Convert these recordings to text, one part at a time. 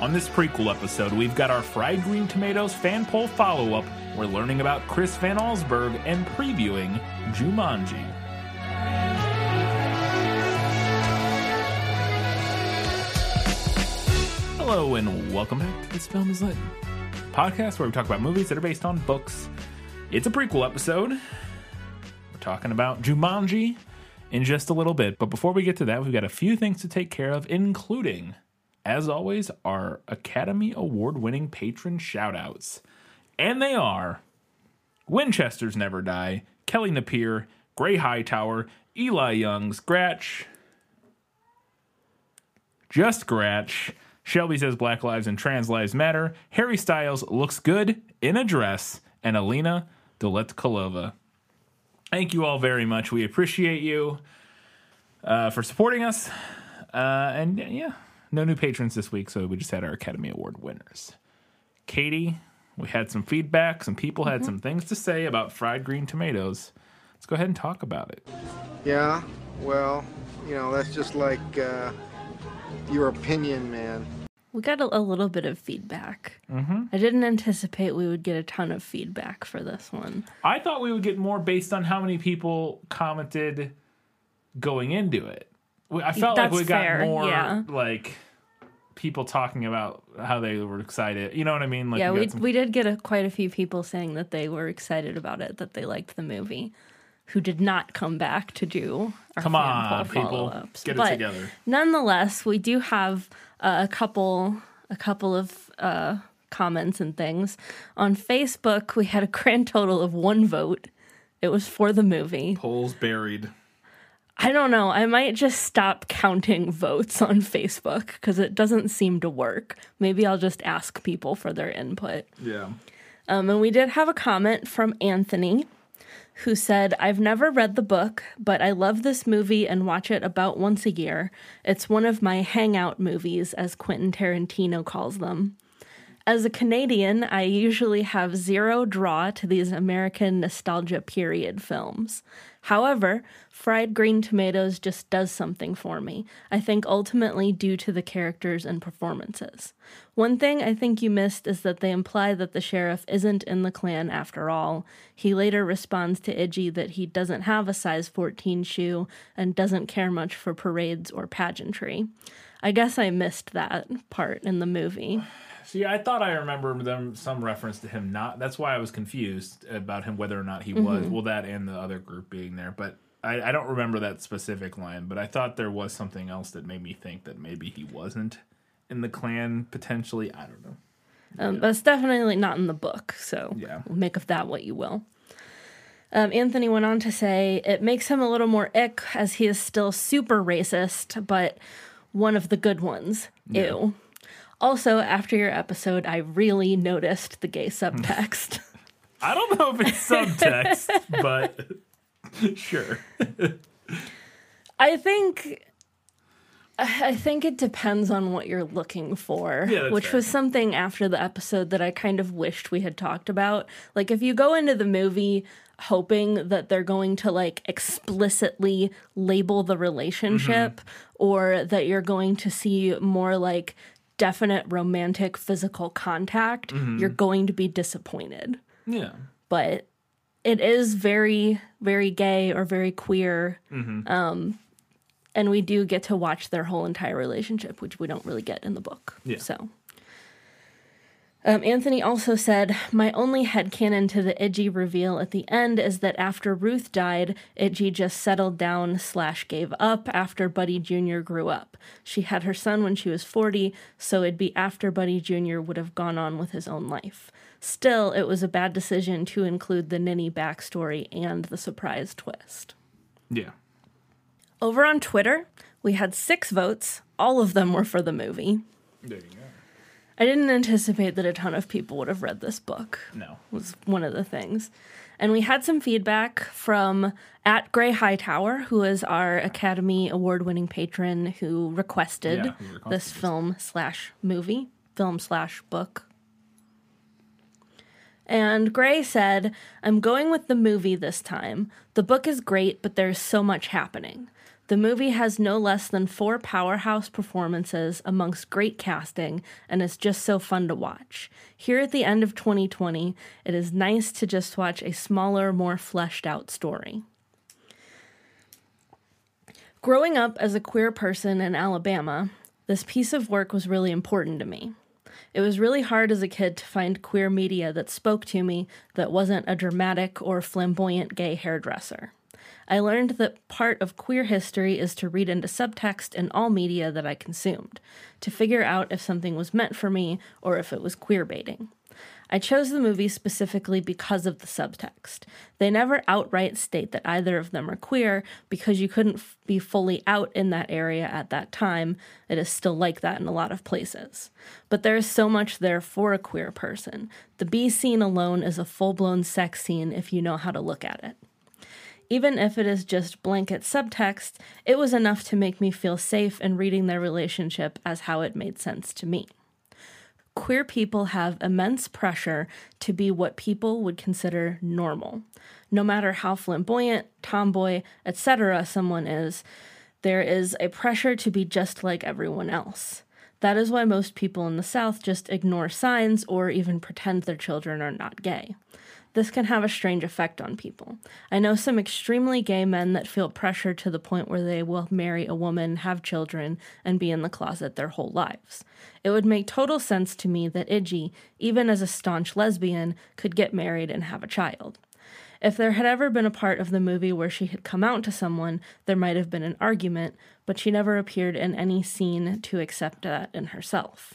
On this prequel episode, we've got our Fried Green Tomatoes fan poll follow up. We're learning about Chris Van Allsburg and previewing Jumanji. Hello, and welcome back to This Film is Lit, podcast where we talk about movies that are based on books. It's a prequel episode. We're talking about Jumanji in just a little bit. But before we get to that, we've got a few things to take care of, including, as always, our Academy Award winning patron shoutouts. And they are Winchester's Never Die, Kelly Napier, Gray Hightower, Eli Youngs, Gratch, Just Gratch, Shelby says Black Lives and Trans Lives Matter, Harry Styles looks good in a dress, and Alina Doletkolova. Thank you all very much. We appreciate you uh, for supporting us. Uh, and yeah, no new patrons this week, so we just had our Academy Award winners. Katie, we had some feedback. Some people had some things to say about fried green tomatoes. Let's go ahead and talk about it. Yeah, well, you know, that's just like uh, your opinion, man. We got a, a little bit of feedback. Mm-hmm. I didn't anticipate we would get a ton of feedback for this one. I thought we would get more based on how many people commented going into it. We- I felt That's like we got fair, more yeah. like people talking about how they were excited. You know what I mean? Like yeah, we we some- we did get a, quite a few people saying that they were excited about it, that they liked the movie, who did not come back to do our Come fan on, poll people. follow-ups. Get it But together. Nonetheless, we do have uh, a couple a couple of uh, comments and things on Facebook. We had a grand total of one vote. It was for the movie. polls buried. I don't know. I might just stop counting votes on Facebook because it doesn't seem to work. Maybe I'll just ask people for their input. Yeah. Um, and we did have a comment from Anthony who said, I've never read the book, but I love this movie and watch it about once a year. It's one of my hangout movies, as Quentin Tarantino calls them. As a Canadian, I usually have zero draw to these American nostalgia period films. However, Fried Green Tomatoes just does something for me, I think ultimately due to the characters and performances. One thing I think you missed is that they imply that the sheriff isn't in the Klan after all. He later responds to Idgie that he doesn't have a size 14 shoe and doesn't care much for parades or pageantry. I guess I missed that part in the movie. See, I thought I remember them some reference to him not. That's why I was confused about him whether or not he Mm-hmm. was. Well, that and the other group being there, but I, I don't remember that specific line. But I thought there was something else that made me think that maybe he wasn't in the Klan potentially. I don't know. Um, But it's definitely not in the book, so Yeah. make of that what you will. Um, Anthony went on to say it makes him a little more ick as he is still super racist, but one of the good ones. Ew. Also, after your episode, I really noticed the gay subtext. I don't know if it's subtext, but sure. I think I think it depends on what you're looking for, Yeah, which fair. was something after the episode that I kind of wished we had talked about. Like if you go into the movie hoping that they're going to like explicitly label the relationship Mm-hmm. or that you're going to see more like definite romantic physical contact, Mm-hmm. you're going to be disappointed. Yeah. But it is very very gay or very queer Mm-hmm. um and we do get to watch their whole entire relationship which we don't really get in the book Yeah. so um, Anthony also said, My only headcanon to the Idgie reveal at the end is that after Ruth died, Idgie just settled down slash gave up after Buddy Jr. grew up. She had her son when she was 40, so it'd be after Buddy Jr. would have gone on with his own life. Still, it was a bad decision to include the Ninny backstory and the surprise twist. Yeah. Over on Twitter, we had six votes. All of them were for the movie. There you go. I didn't anticipate that a ton of people would have read this book. No. Was one of the things. And we had some feedback from at Gray Hightower, who is our Academy Award winning patron who requested Yeah, who requested this this. film slash movie, film slash book. And Gray said, I'm going with the movie this time. The book is great, but there's so much happening. The movie has no less than four powerhouse performances amongst great casting and is just so fun to watch. Here at the end of 2020, it is nice to just watch a smaller, more fleshed out story. Growing up as a queer person in Alabama, this piece of work was really important to me. It was really hard as a kid to find queer media that spoke to me that wasn't a dramatic or flamboyant gay hairdresser. I learned that part of queer history is to read into subtext in all media that I consumed, to figure out if something was meant for me or if it was queer baiting. I chose the movie specifically because of the subtext. They never outright state that either of them are queer because you couldn't f- be fully out in that area at that time. It is still like that in a lot of places. But there is so much there for a queer person. The B scene alone is a full blown sex scene if you know how to look at it. Even if it is just blanket subtext, it was enough to make me feel safe in reading their relationship as how it made sense to me queer people have immense pressure to be what people would consider normal. No matter how flamboyant, tomboy, etc. someone is, there is a pressure to be just like everyone else. That is why most people in the South just ignore signs or even pretend their children are not gay. This can have a strange effect on people. I know some extremely gay men that feel pressure to the point where they will marry a woman, have children, and be in the closet their whole lives. It would make total sense to me that Idgie, even as a staunch lesbian, could get married and have a child. If there had ever been a part of the movie where she had come out to someone, there might have been an argument, but she never appeared in any scene to accept that in herself.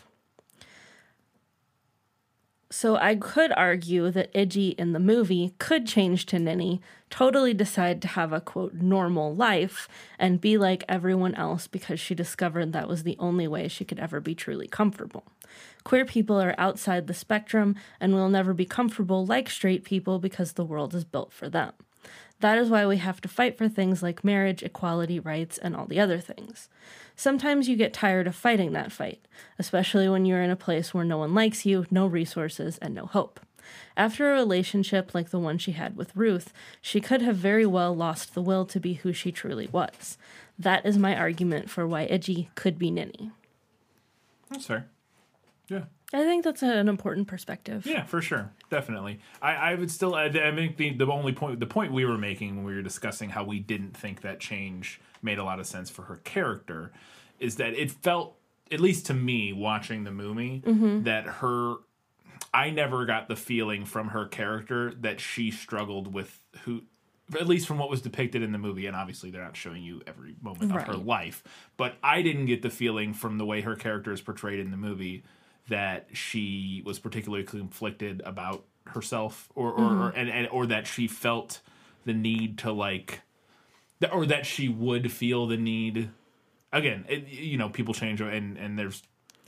So I could argue that Idgie in the movie could change to Ninny, totally decide to have a quote normal life, and be like everyone else because she discovered that was the only way she could ever be truly comfortable. Queer people are outside the spectrum and will never be comfortable like straight people because the world is built for them. That is why we have to fight for things like marriage, equality, rights, and all the other things. Sometimes you get tired of fighting that fight, especially when you're in a place where no one likes you, no resources, and no hope. After a relationship like the one she had with Ruth, she could have very well lost the will to be who she truly was. That is my argument for why Idgie could be Ninny. That's fair. Yeah. I think that's an important perspective. Yeah, for sure, definitely. I, I would still. I, I think the the only point, the point we were making when we were discussing how we didn't think that change made a lot of sense for her character, is that it felt, at least to me, watching the movie, Mm-hmm. that her. I never got the feeling from her character that she struggled with who. At least from what was depicted in the movie, and obviously they're not showing you every moment of her life. But I didn't get the feeling from the way her character is portrayed in the movie that she was particularly conflicted about herself or or, or and, and or that she felt the need to like or that she would feel the need again it, you know people change and and there's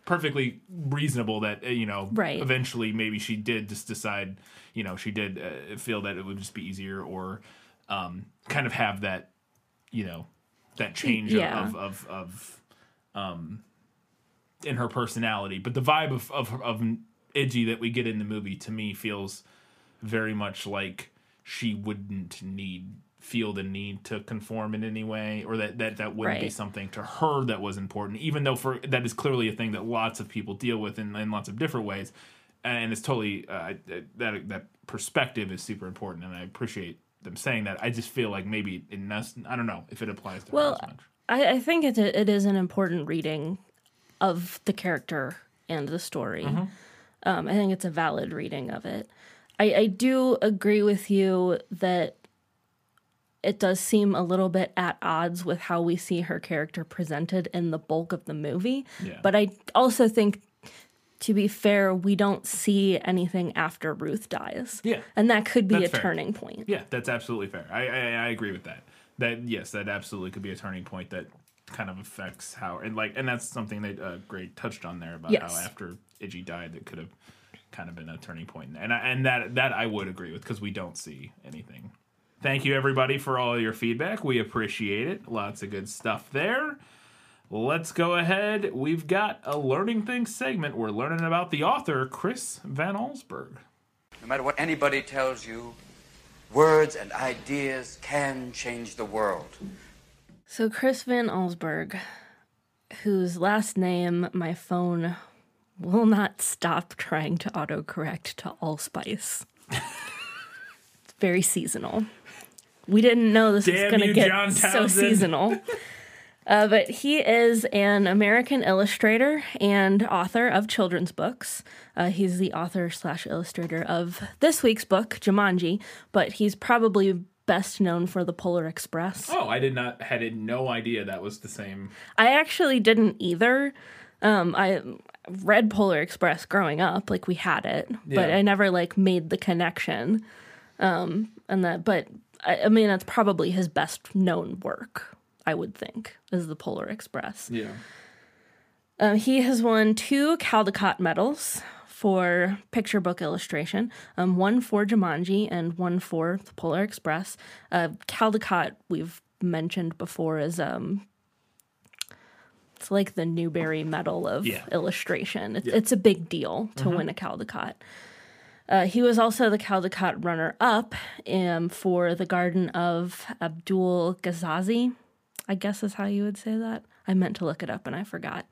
perfectly reasonable that uh, you know Right. eventually maybe she did just decide you know she did uh, feel that it would just be easier or um kind of have that you know that change Yeah. of of of um in her personality but the vibe of of of Idgie that we get in the movie to me feels very much like she wouldn't need feel the need to conform in any way or that that, that wouldn't be something to her that was important even though for that is clearly a thing that lots of people deal with in, in lots of different ways. And it's totally uh, that that perspective is super important and i appreciate them saying that. I just feel like maybe it nes- i don't know if it applies to Well, her as much. I, I think it, it is an important reading of the character and the story. Mm-hmm. Um, I think it's a valid reading of it. I, I do agree with you that it does seem a little bit at odds with how we see her character presented in the bulk of the movie. Yeah. But I also think, to be fair, we don't see anything after Ruth dies. Yeah. And that could be That's a fair. turning point. Yeah, that's absolutely fair. I, I I agree with that. That yes, that absolutely could be a turning point that kind of affects how and like and that's something that uh, Gray touched on there about Yes. how after Idgie died, that could have kind of been a turning point. And I, and that that I would agree with because we don't see anything. Thank you everybody for all your feedback. We appreciate it. Lots of good stuff there. Let's go ahead. We've got a learning things segment. We're learning about the author Chris Van Allsburg. No matter what anybody tells you, words and ideas can change the world. So Chris Van Allsburg, whose last name my phone will not stop trying to autocorrect to allspice. it's very seasonal. We didn't know this was going to get so seasonal. Uh, but he is an American illustrator and author of children's books. Uh, he's the author slash illustrator of this week's book, Jumanji, but he's probably best known for the Polar Express. Oh, I did not had no idea that was the same. I actually didn't either. Um, I read Polar Express growing up, like we had it, but I never like made the connection. Um, and that, but I, I mean, that's probably his best known work. I would think is the Polar Express. Yeah. Uh, he has won two Caldecott medals for picture book illustration, um, one for Jumanji and one for the Polar Express. Uh, Caldecott, we've mentioned before, is um, it's like the Newbery Medal of Yeah. illustration. It's, Yeah. it's a big deal to win a Caldecott. Uh, he was also the Caldecott runner up um, for the Garden of Abdul Gasazi, I guess is how you would say that. I meant to look it up and I forgot.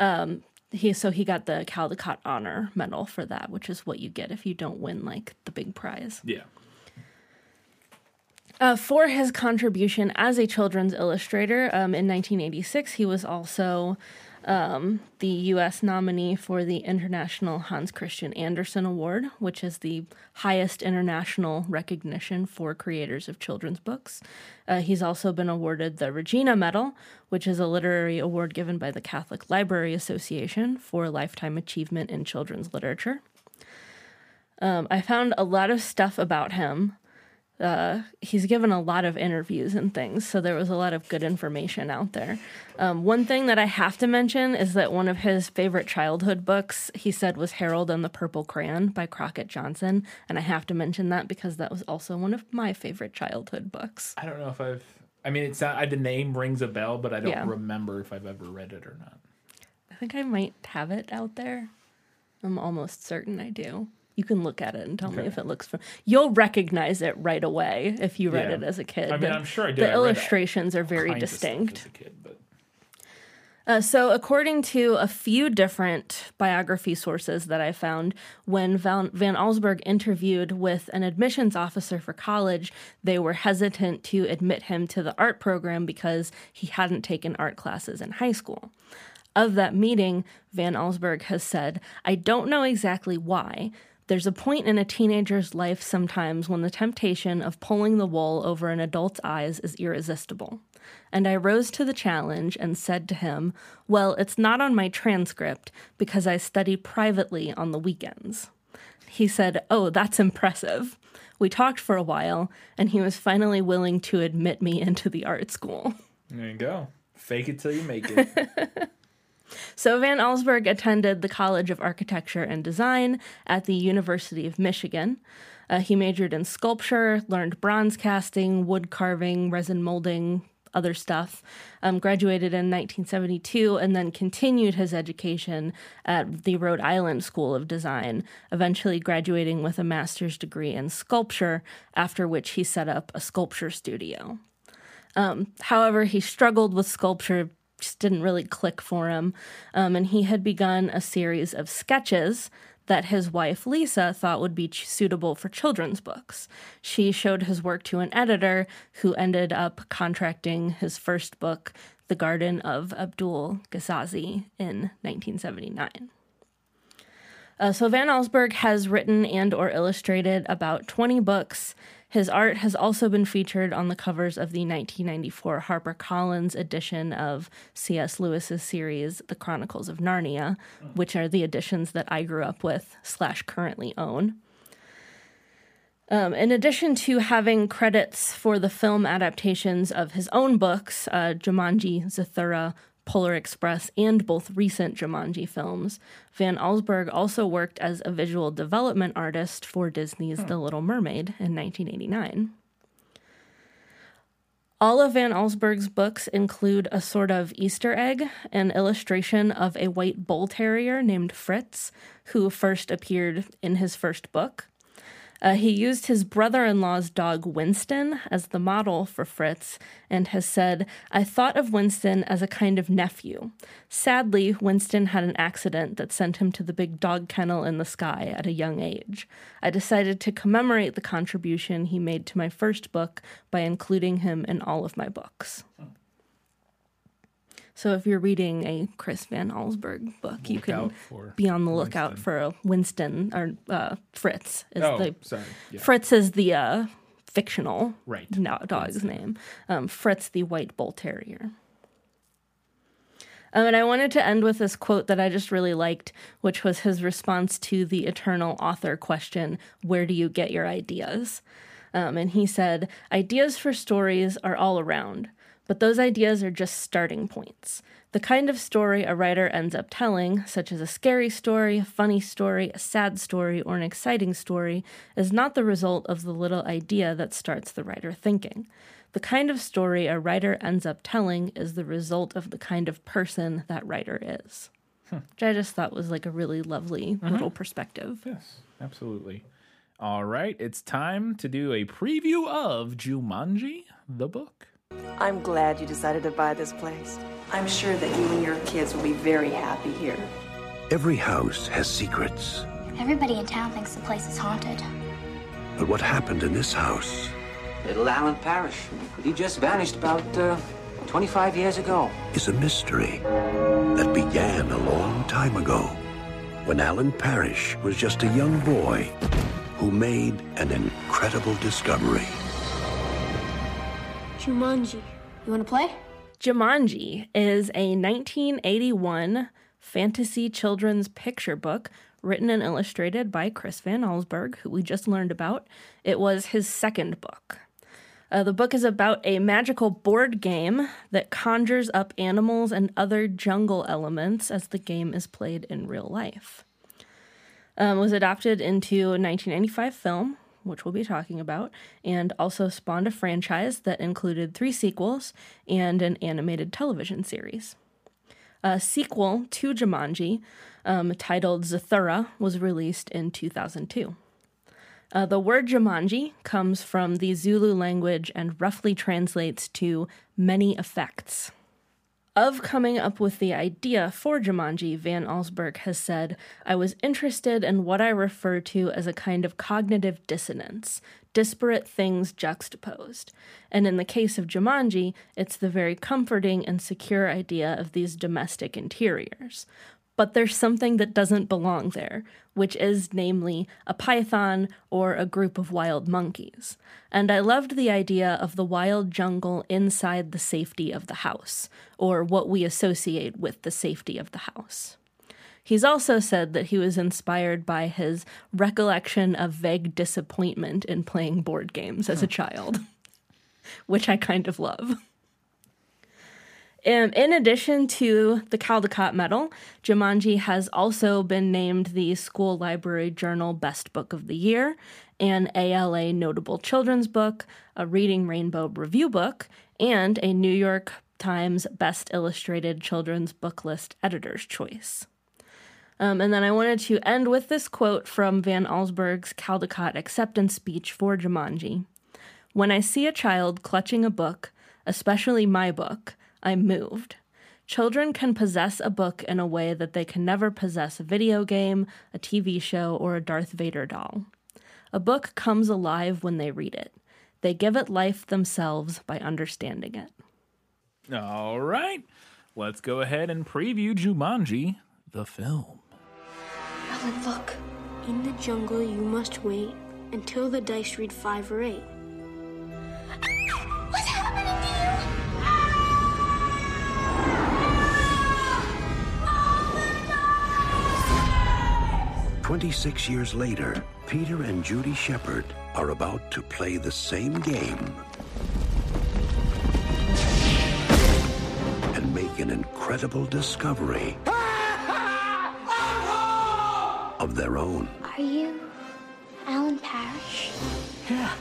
Um, he so he got the Caldecott Honor Medal for that, which is what you get if you don't win like the big prize. Yeah. Uh, for his contribution as a children's illustrator um, in 1986, he was also um, the U.S. nominee for the International Hans Christian Andersen Award, which is the highest international recognition for creators of children's books. Uh, he's also been awarded the Regina Medal, which is a literary award given by the Catholic Library Association for lifetime achievement in children's literature. Um, I found a lot of stuff about him uh, he's given a lot of interviews and things, so there was a lot of good information out there. Um, one thing that I have to mention is that one of his favorite childhood books, he said, was Harold and the Purple Crayon by Crockett Johnson, and I have to mention that because that was also one of my favorite childhood books. I don't know if I've. I mean, it's not. I, the name rings a bell, but I don't Yeah. remember if I've ever read it or not. I think I might have it out there. I'm almost certain I do. You can look at it and tell me if it looks. Fun. You'll recognize it right away if you read Yeah. it as a kid. I mean, I'm sure I did. The I illustrations are very kinds of stuff distinct. kid, but Uh, so, according to a few different biography sources that I found, when Van, Van Allsburg interviewed with an admissions officer for college, they were hesitant to admit him to the art program because he hadn't taken art classes in high school. Of that meeting, Van Allsburg has said, I don't know exactly why. There's a point in a teenager's life sometimes when the temptation of pulling the wool over an adult's eyes is irresistible. And I rose to the challenge and said to him, Well, it's not on my transcript because I study privately on the weekends. He said, Oh, that's impressive. We talked for a while, and he was finally willing to admit me into the art school. there you go. Fake it till you make it. So Van Allsburg attended the College of Architecture and Design at the University of Michigan. Uh, he majored in sculpture, learned bronze casting, wood carving, resin molding, other stuff. Um, graduated in 1972 and then continued his education at the Rhode Island School of Design, eventually graduating with a master's degree in sculpture, after which he set up a sculpture studio. However, he struggled with sculpture, just didn't really click for him. Um, and he had begun a series of sketches that his wife Lisa thought would be suitable for children's books. She showed his work to an editor who ended up contracting his first book, The Garden of Abdul Gasazi, in 1979. Uh, so Van Allsburg has written and or illustrated about 20 books. His art has also been featured on the covers of the 1994 HarperCollins edition of C.S. Lewis's series, The Chronicles of Narnia, which are the editions that I grew up with slash currently own. Um, in addition to having credits for the film adaptations of his own books, uh, Jumanji, Zathura, Polar Express, and both recent Jumanji films, Van Allsburg also worked as a visual development artist for Disney's hmm. The Little Mermaid in 1989. All of Van Allsburg's books include a sort of Easter egg, an illustration of a white bull terrier named Fritz, who first appeared in his first book. Uh, he used his brother in law's dog Winston as the model for Fritz and has said, I thought of Winston as a kind of nephew. Sadly, Winston had an accident that sent him to the big dog kennel in the sky at a young age. I decided to commemorate the contribution he made to my first book by including him in all of my books. So if you're reading a Chris Van Allsburg book, you can be on the lookout Winston. for a Winston or uh, Fritz. Is Oh, the sorry. Yeah. Fritz is the uh, fictional Right. no- dog's name. Um, Fritz, the white bull terrier. Um, and I wanted to end with this quote that I just really liked, which was his response to the eternal author question Where do you get your ideas? Um, and he said, Ideas for stories are all around, but those ideas are just starting points. The kind of story a writer ends up telling, such as a scary story, a funny story, a sad story, or an exciting story, is not the result of the little idea that starts the writer thinking. The kind of story a writer ends up telling is the result of the kind of person that writer is. Hmm. Which I just thought was like a really lovely mm-hmm. little perspective. Yes, absolutely. All right, it's time to do a preview of Jumanji, the book. I'm glad you decided to buy this place. I'm sure that you and your kids will be very happy here. Every house has secrets. Everybody in town thinks the place is haunted. But what happened in this house Little Alan Parrish. He just vanished about uh, 25 years ago. is a mystery that began a long time ago when Alan Parrish was just a young boy who made an incredible discovery. Jumanji. You want to play? Jumanji is a 1981 fantasy children's picture book written and illustrated by Chris Van Allsburg, who we just learned about. It was his second book. Uh, the book is about a magical board game that conjures up animals and other jungle elements as the game is played in real life. Um, was adapted into a 1995 film, which we'll be talking about, and also spawned a franchise that included three sequels and an animated television series. A sequel to Jumanji, um, titled Zathura, was released in 2002. Uh, the word Jumanji comes from the Zulu language and roughly translates to many effects. Of coming up with the idea for Jumanji, Van Allsburg has said, I was interested in what I refer to as a kind of cognitive dissonance, disparate things juxtaposed. And in the case of Jumanji, it's the very comforting and secure idea of these domestic interiors. But there's something that doesn't belong there, which is, namely, a python or a group of wild monkeys. And I loved the idea of the wild jungle inside the safety of the house, or what we associate with the safety of the house. He's also said that he was inspired by his recollection of vague disappointment in playing board games as a child, which I kind of love. Um, in addition to the Caldecott Medal, Jumanji has also been named the School Library Journal Best Book of the Year, an ALA Notable Children's Book, a Reading Rainbow Review Book, and a New York Times Best Illustrated Children's Book List Editor's Choice. Um, and then I wanted to end with this quote from Van Allsburg's Caldecott acceptance speech for Jumanji. When I see a child clutching a book, especially my book, I'm moved. Children can possess a book in a way that they can never possess a video game, a TV show, or a Darth Vader doll. A book comes alive when they read it. They give it life themselves by understanding it. All right, let's go ahead and preview Jumanji, the film. Alan, look. In the jungle, you must wait until the dice read five or eight. 26 years later, Peter and Judy Shepherd are about to play the same game and make an incredible discovery of their own. Are you Alan Parrish? Yeah.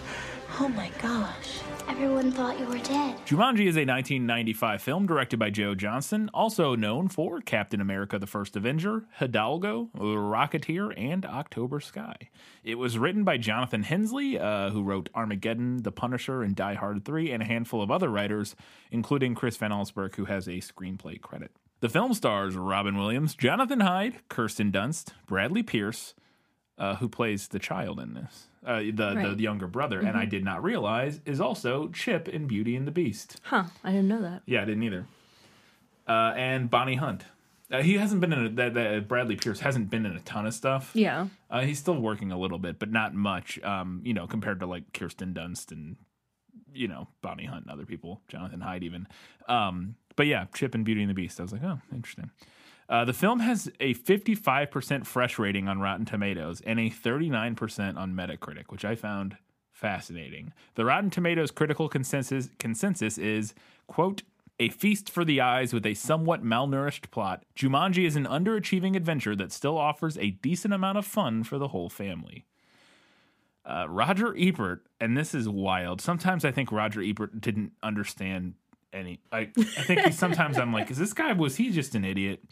Oh my gosh. Everyone thought you were dead. Jumanji is a 1995 film directed by Joe Johnston, also known for Captain America the First Avenger, Hidalgo, Rocketeer, and October Sky. It was written by Jonathan Hensleigh, uh, who wrote Armageddon, The Punisher, and Die Hard 3, and a handful of other writers, including Chris Van Allsburg, who has a screenplay credit. The film stars Robin Williams, Jonathan Hyde, Kirsten Dunst, Bradley Pierce, uh, who plays the child in this, uh, the, Right. the younger brother, and I did not realize is also Chip in Beauty and the Beast. Huh, I didn't know that. Yeah, I didn't either. Uh, and Bonnie Hunt. Uh, he hasn't been in a, that, that Bradley Pierce hasn't been in a ton of stuff. Yeah. Uh, he's still working a little bit, but not much. Um, you know, compared to like Kirsten Dunst and you know Bonnie Hunt and other people, Jonathan Hyde even. Um, but yeah, Chip and Beauty and the Beast. I was like, oh, interesting. Uh, the film has a 55% fresh rating on Rotten Tomatoes and a 39% on Metacritic, which I found fascinating. The Rotten Tomatoes critical consensus consensus is quote a feast for the eyes with a somewhat malnourished plot. Jumanji is an underachieving adventure that still offers a decent amount of fun for the whole family. Uh, Roger Ebert, and this is wild. Sometimes I think Roger Ebert didn't understand any. I, I think he, sometimes I'm like, is this guy was he just an idiot?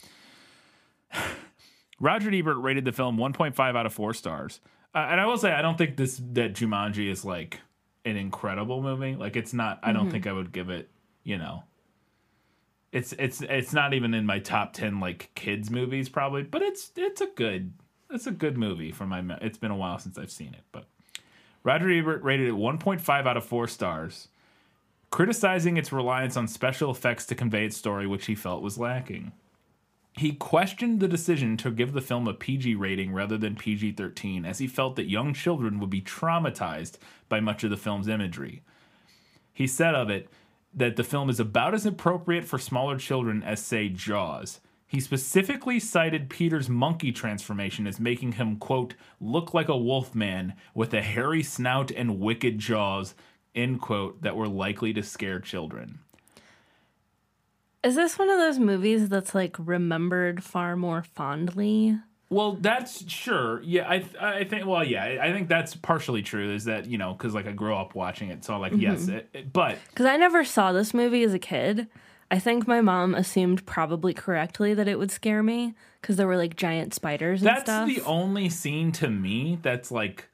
Roger Ebert rated the film 1.5 out of four stars, uh, and I will say I don't think this that Jumanji is like an incredible movie. Like it's not. I don't think I would give it. You know, it's it's it's not even in my top ten like kids movies probably, but it's it's a good it's a good movie for my. It's been a while since I've seen it, but Roger Ebert rated it 1.5 out of four stars, criticizing its reliance on special effects to convey its story, which he felt was lacking. He questioned the decision to give the film a PG rating rather than PG 13, as he felt that young children would be traumatized by much of the film's imagery. He said of it that the film is about as appropriate for smaller children as, say, Jaws. He specifically cited Peter's monkey transformation as making him, quote, look like a wolf man with a hairy snout and wicked jaws, end quote, that were likely to scare children. Is this one of those movies that's like remembered far more fondly? Well, that's sure. Yeah, I I think. Well, yeah, I think that's partially true. Is that you know because like I grew up watching it, so like mm-hmm. yes, it, it- but Because I never saw this movie as a kid. I think my mom assumed probably correctly that it would scare me because there were like giant spiders and that's stuff. the only scene to me that's like,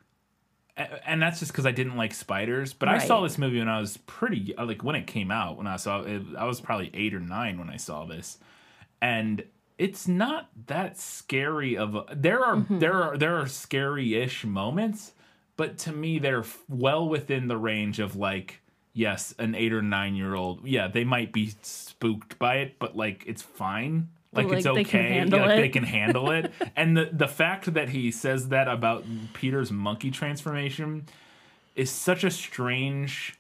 and that's just because I didn't like spiders. But I saw this movie when I was pretty like when it came out. When I saw it, I was probably eight or nine when I saw this, and it's not that scary of a, there are Mm-hmm. there are there are scary-ish moments but to me they're f- well within the range of like yes an eight or nine year old yeah they might be spooked by it but like it's fine like, But, it's like, they okay. can handle like, they can handle it. And the the fact that he says that about peter's monkey transformation is such a strange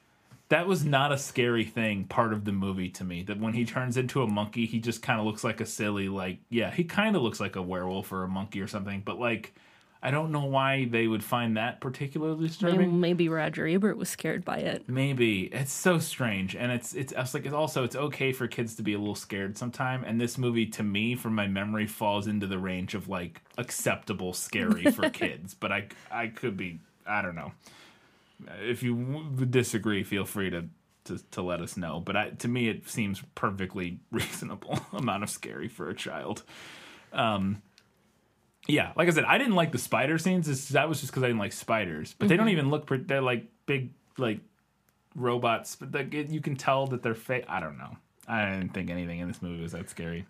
that was not a scary thing part of the movie to me that when he turns into a monkey he just kind of looks like a silly like yeah he kind of looks like a werewolf or a monkey or something but like i don't know why they would find that particularly disturbing. maybe Roger Ebert was scared by it. maybe. It's so strange and it's it's I was like it's also it's okay for kids to be a little scared sometime and this movie to me from my memory falls into the range of like acceptable scary for kids but i i could be i don't know. If you w- disagree feel free to to, to let us know but I, to me it seems perfectly reasonable amount of scary for a child. Um yeah like i said i didn't like the spider scenes. That was just because i didn't like spiders. But they don't even look pre- they're like big like robots. But like it, you can tell that they're fake i don't know. I didn't think anything in this movie was that scary.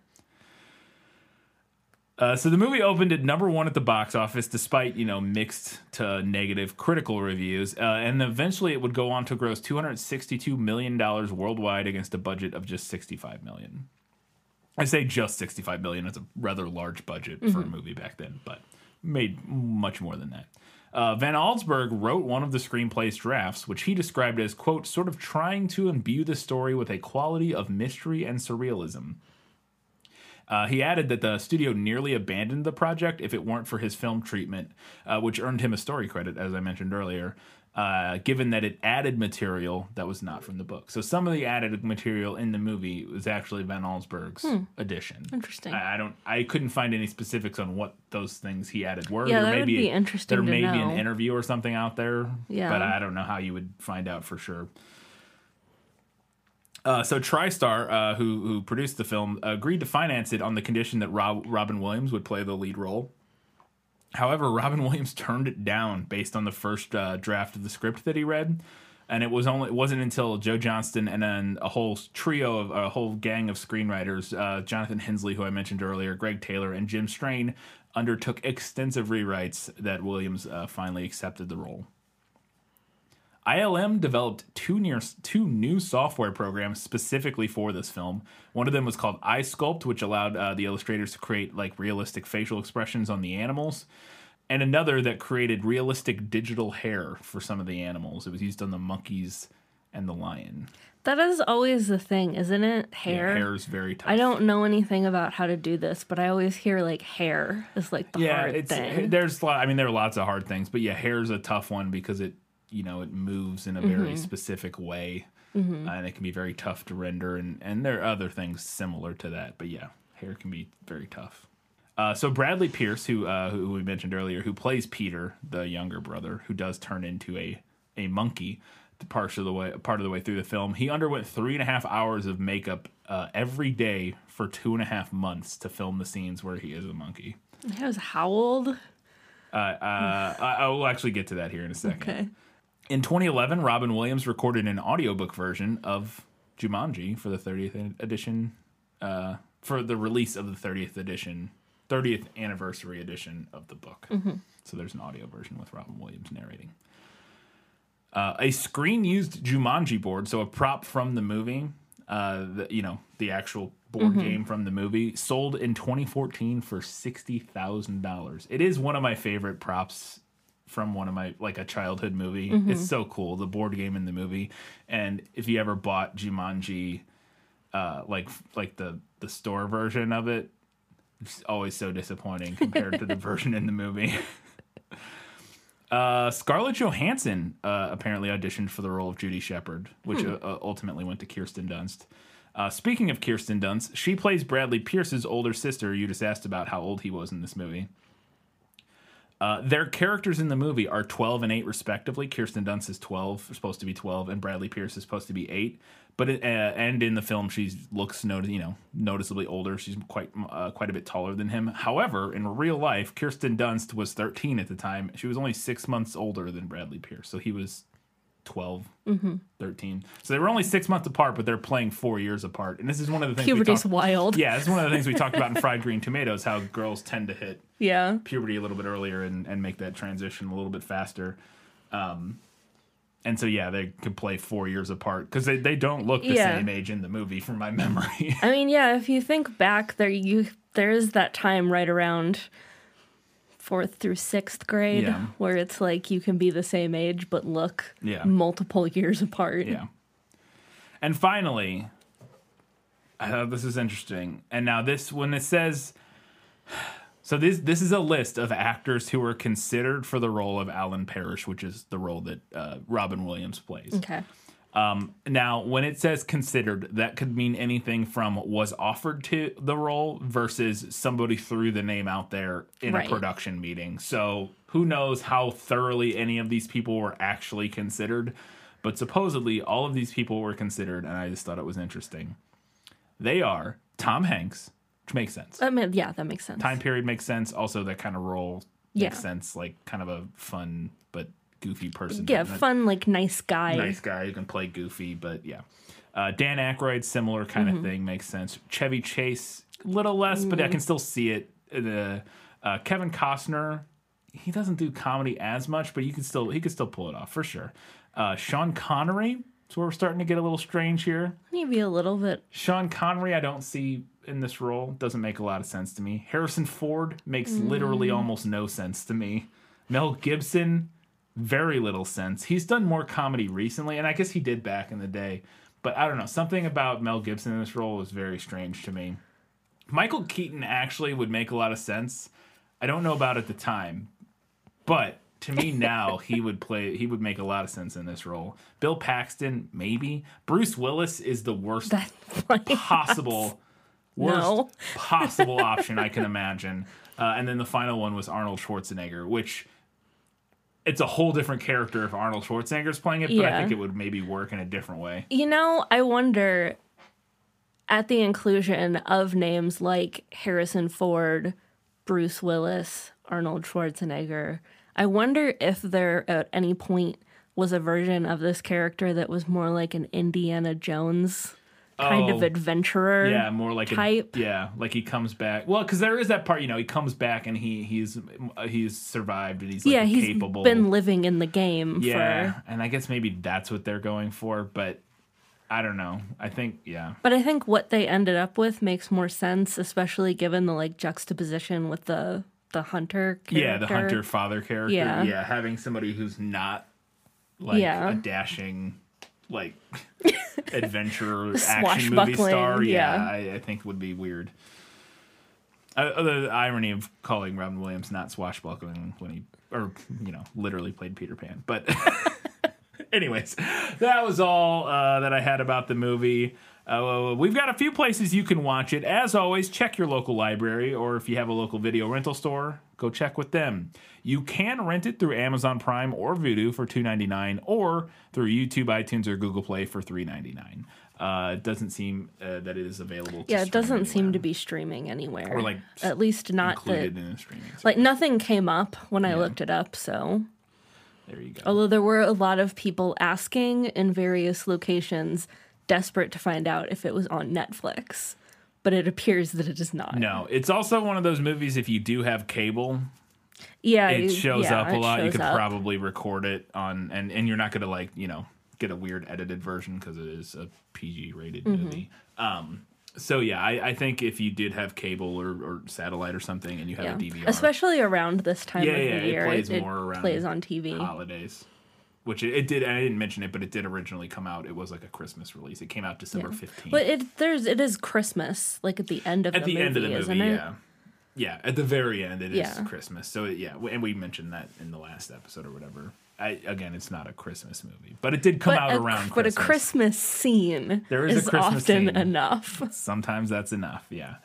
Uh, so the movie opened at number one at the box office, despite you know mixed to negative critical reviews, uh, and eventually it would go on to gross two hundred sixty-two million dollars worldwide against a budget of just sixty-five million. I say just sixty-five million; it's a rather large budget for a movie back then, but made much more than that. Uh, Van Allsburg wrote one of the screenplay's drafts, which he described as "quote sort of trying to imbue the story with a quality of mystery and surrealism." Uh, he added that the studio nearly abandoned the project if it weren't for his film treatment, uh, which earned him a story credit, as I mentioned earlier. Uh, given that it added material that was not from the book. So some of the added material in the movie was actually Van Allsburg's addition. Interesting. I, I don't. I couldn't find any specifics on what those things he added were. Yeah, There that may would be interesting There may be an interview or something out there. Yeah. but I don't know how you would find out for sure. Uh, so TriStar, uh, who who produced the film, agreed to finance it on the condition that Rob, Robin Williams would play the lead role. However, Robin Williams turned it down based on the first uh, draft of the script that he read, and it was only it wasn't until Joe Johnston and then a whole trio of a whole gang of screenwriters, uh, Jonathan Hensleigh, who I mentioned earlier, Greg Taylor, and Jim Strain, undertook extensive rewrites that Williams uh, finally accepted the role. ILM developed two near two new software programs specifically for this film. One of them was called iSculpt, which allowed uh, the illustrators to create like realistic facial expressions on the animals, and another that created realistic digital hair for some of the animals. It was used on the monkeys and the lion. That is always the thing, isn't it? Hair. Yeah, hair is very tough. I don't know anything about how to do this, but I always hear like hair is like the yeah, hard it's thing. there's lot. I mean, there are lots of hard things, but yeah, hair is a tough one because it you know it moves in a very Mm-hmm. specific way, uh, and it can be very tough to render. And and there are other things similar to that, but yeah, hair can be very tough. Uh, so Bradley Pierce, who uh, who we mentioned earlier, who plays Peter, the younger brother, who does turn into a a monkey, part of the way part of the way through the film, he underwent three and a half hours of makeup uh, every day for two and a half months to film the scenes where he is a monkey. He was howled. Uh, uh, I, I will actually get to that here in a second. Okay. In 2011, Robin Williams recorded an audiobook version of Jumanji for the 30th edition, uh, for the release of the 30th edition, 30th anniversary edition of the book. So there's an audio version with Robin Williams narrating. Uh, a screen used Jumanji board, so a prop from the movie, uh, the, you know, the actual board game from the movie, sold in 2014 for $60,000. It is one of my favorite props from one of my like a childhood movie. It's so cool, the board game in the movie. And if you ever bought Jumanji uh like like the the store version of it, it's always so disappointing compared to the version in the movie. Uh, Scarlett Johansson uh, apparently auditioned for the role of Judy Shepherd, which uh, uh, ultimately went to Kirsten Dunst. Uh, speaking of Kirsten Dunst, she plays Bradley Pierce's older sister. You just asked about how old he was in this movie. Uh, their characters in the movie are 12 and 8 respectively. Kirsten Dunst is 12, supposed to be 12, and Bradley Pierce is supposed to be 8. But it, uh, and in the film, she looks you know noticeably older. She's quite uh, quite a bit taller than him. However, in real life, Kirsten Dunst was 13 at the time. She was only six months older than Bradley Pierce, so he was 12, 13. So they were only six months apart, but they're playing four years apart. And this is one of the things we Puberty's talked- wild. Yeah, this is one of the things we talked about in Fried Green Tomatoes. How girls tend to hit Yeah. puberty a little bit earlier and, and make that transition a little bit faster. Um, and so, yeah, they could play four years apart because they, they don't look the Yeah. same age in the movie, from my memory. I mean, yeah, if you think back there you there is that time right around fourth through sixth grade Yeah. where it's like you can be the same age but look Yeah. multiple years apart. yeah. And finally, I thought this is interesting. And now, this, when it says, so this this is a list of actors who were considered for the role of Alan Parrish, which is the role that uh, Robin Williams plays. Okay. Um, now, when it says considered, that could mean anything from was offered to the role versus somebody threw the name out there in Right. a production meeting. So who knows how thoroughly any of these people were actually considered. But supposedly, all of these people were considered, and I just thought it was interesting. They are Tom Hanks, which makes sense. I mean, yeah, that makes sense. Time period makes sense. Also, that kind of role makes Yeah. sense. Like, kind of a fun but goofy person. yeah, fun like nice guy. nice guy who can play goofy, but yeah. Uh, Dan Aykroyd, similar kind Mm-hmm. of thing, makes sense. Chevy Chase, a little less, but I can still see it. The uh, Kevin Costner, he doesn't do comedy as much, but you can still he can still pull it off for sure. Uh, Sean Connery, so we're starting to get a little strange here. Maybe a little bit. Sean Connery, I don't see in this role. Doesn't make a lot of sense to me. Harrison Ford makes literally almost no sense to me. Mel Gibson, very little sense. He's done more comedy recently, and I guess he did back in the day. But I don't know. Something about Mel Gibson in this role was very strange to me. Michael Keaton actually would make a lot of sense. I don't know about at the time, but to me now he would play he would make a lot of sense in this role. Bill Paxton maybe. Bruce Willis is the worst possible worst No. possible option I can imagine. Uh, and then the final one was Arnold Schwarzenegger, which it's a whole different character if Arnold Schwarzenegger's playing it, but I think it would maybe work in a different way. You know, I wonder at the inclusion of names like Harrison Ford, Bruce Willis, Arnold Schwarzenegger, I wonder if there at any point was a version of this character that was more like an Indiana Jones kind of Oh, adventurer. Yeah, more like type. A, yeah, like he comes back. Well, because there is that part, you know, he comes back and he he's he's survived and he's like yeah, he's capable. been living in the game yeah, for and I guess maybe that's what they're going for, but I don't know. I think yeah, But I think what they ended up with makes more sense, especially given the like juxtaposition with the the hunter character. yeah, the hunter father character. Yeah. yeah, having somebody who's not like Yeah. a dashing like adventure action movie star. Yeah, yeah. I, I think would be weird. Uh, the irony of calling Robin Williams not swashbuckling when he, or you know, literally played Peter Pan. But, anyways, that was all uh, that I had about the movie. Uh, we've got a few places you can watch it. As always, check your local library, or if you have a local video rental store, go check with them. You can rent it through Amazon Prime or Vudu for two ninety nine, or through YouTube, iTunes, or Google Play for three ninety nine. Uh, it doesn't seem uh, that it is available. To Yeah, it doesn't seem to be streaming anywhere. Or, like, at least not included that in the streaming. like nothing came up when I looked it up, so there you go. although there were a lot of people asking in various locations desperate to find out if it was on Netflix. But it appears that it is not. No, it's also one of those movies. If you do have cable, Yeah, it shows yeah, up a lot. You could up. probably record it on, and and you're not gonna like you know get a weird edited version because it is a PG rated Mm-hmm. movie. Um, so yeah, I, I think if you did have cable or, or satellite or something, and you have Yeah. a DVR, Especially around this time yeah, of yeah, the year. it plays it, more around plays on TV. holidays. Which it, it did, and I didn't mention it, but it did originally come out. It was like a Christmas release. It came out December fifteenth. But it there's it is Christmas, like at the end of at the, the movie, end of the movie, isn't it? yeah, yeah. At the very end, it is Yeah. Christmas. So yeah, and we mentioned that in the last episode or whatever. I, again, it's not a Christmas movie, but it did come But out a, around. but Christmas. a Christmas scene There is a Christmas often scene. enough. Sometimes that's enough. Yeah,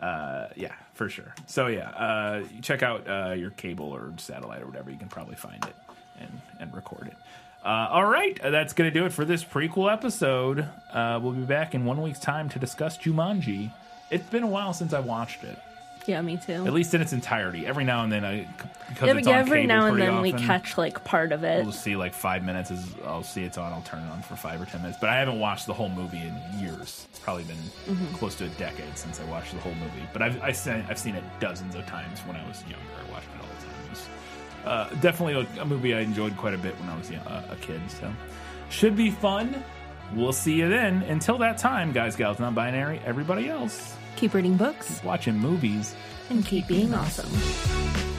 uh, yeah, for sure. So yeah, uh, check out uh, your cable or satellite or whatever. You can probably find it and and record it. Uh, all right, uh, that's going to do it for this prequel episode. Uh, we'll be back in one week's time to discuss Jumanji. It's been a while since I watched it. Yeah, me too. at least in its entirety. Every now and then, I because Yeah, it's on every now and then we catch like part of it. We'll see like five minutes. As I'll see it's on, I'll turn it on for five or ten minutes. But I haven't watched the whole movie in years. It's probably been Mm-hmm. close to a decade since I watched the whole movie. But I've I've seen, I've seen it dozens of times when I was younger. Uh, definitely a, a movie I enjoyed quite a bit when I was uh, a kid. So should be fun. We'll see you then. Until that time, guys, gals, non-binary, everybody else, Keep reading books watching movies. and keep being awesome.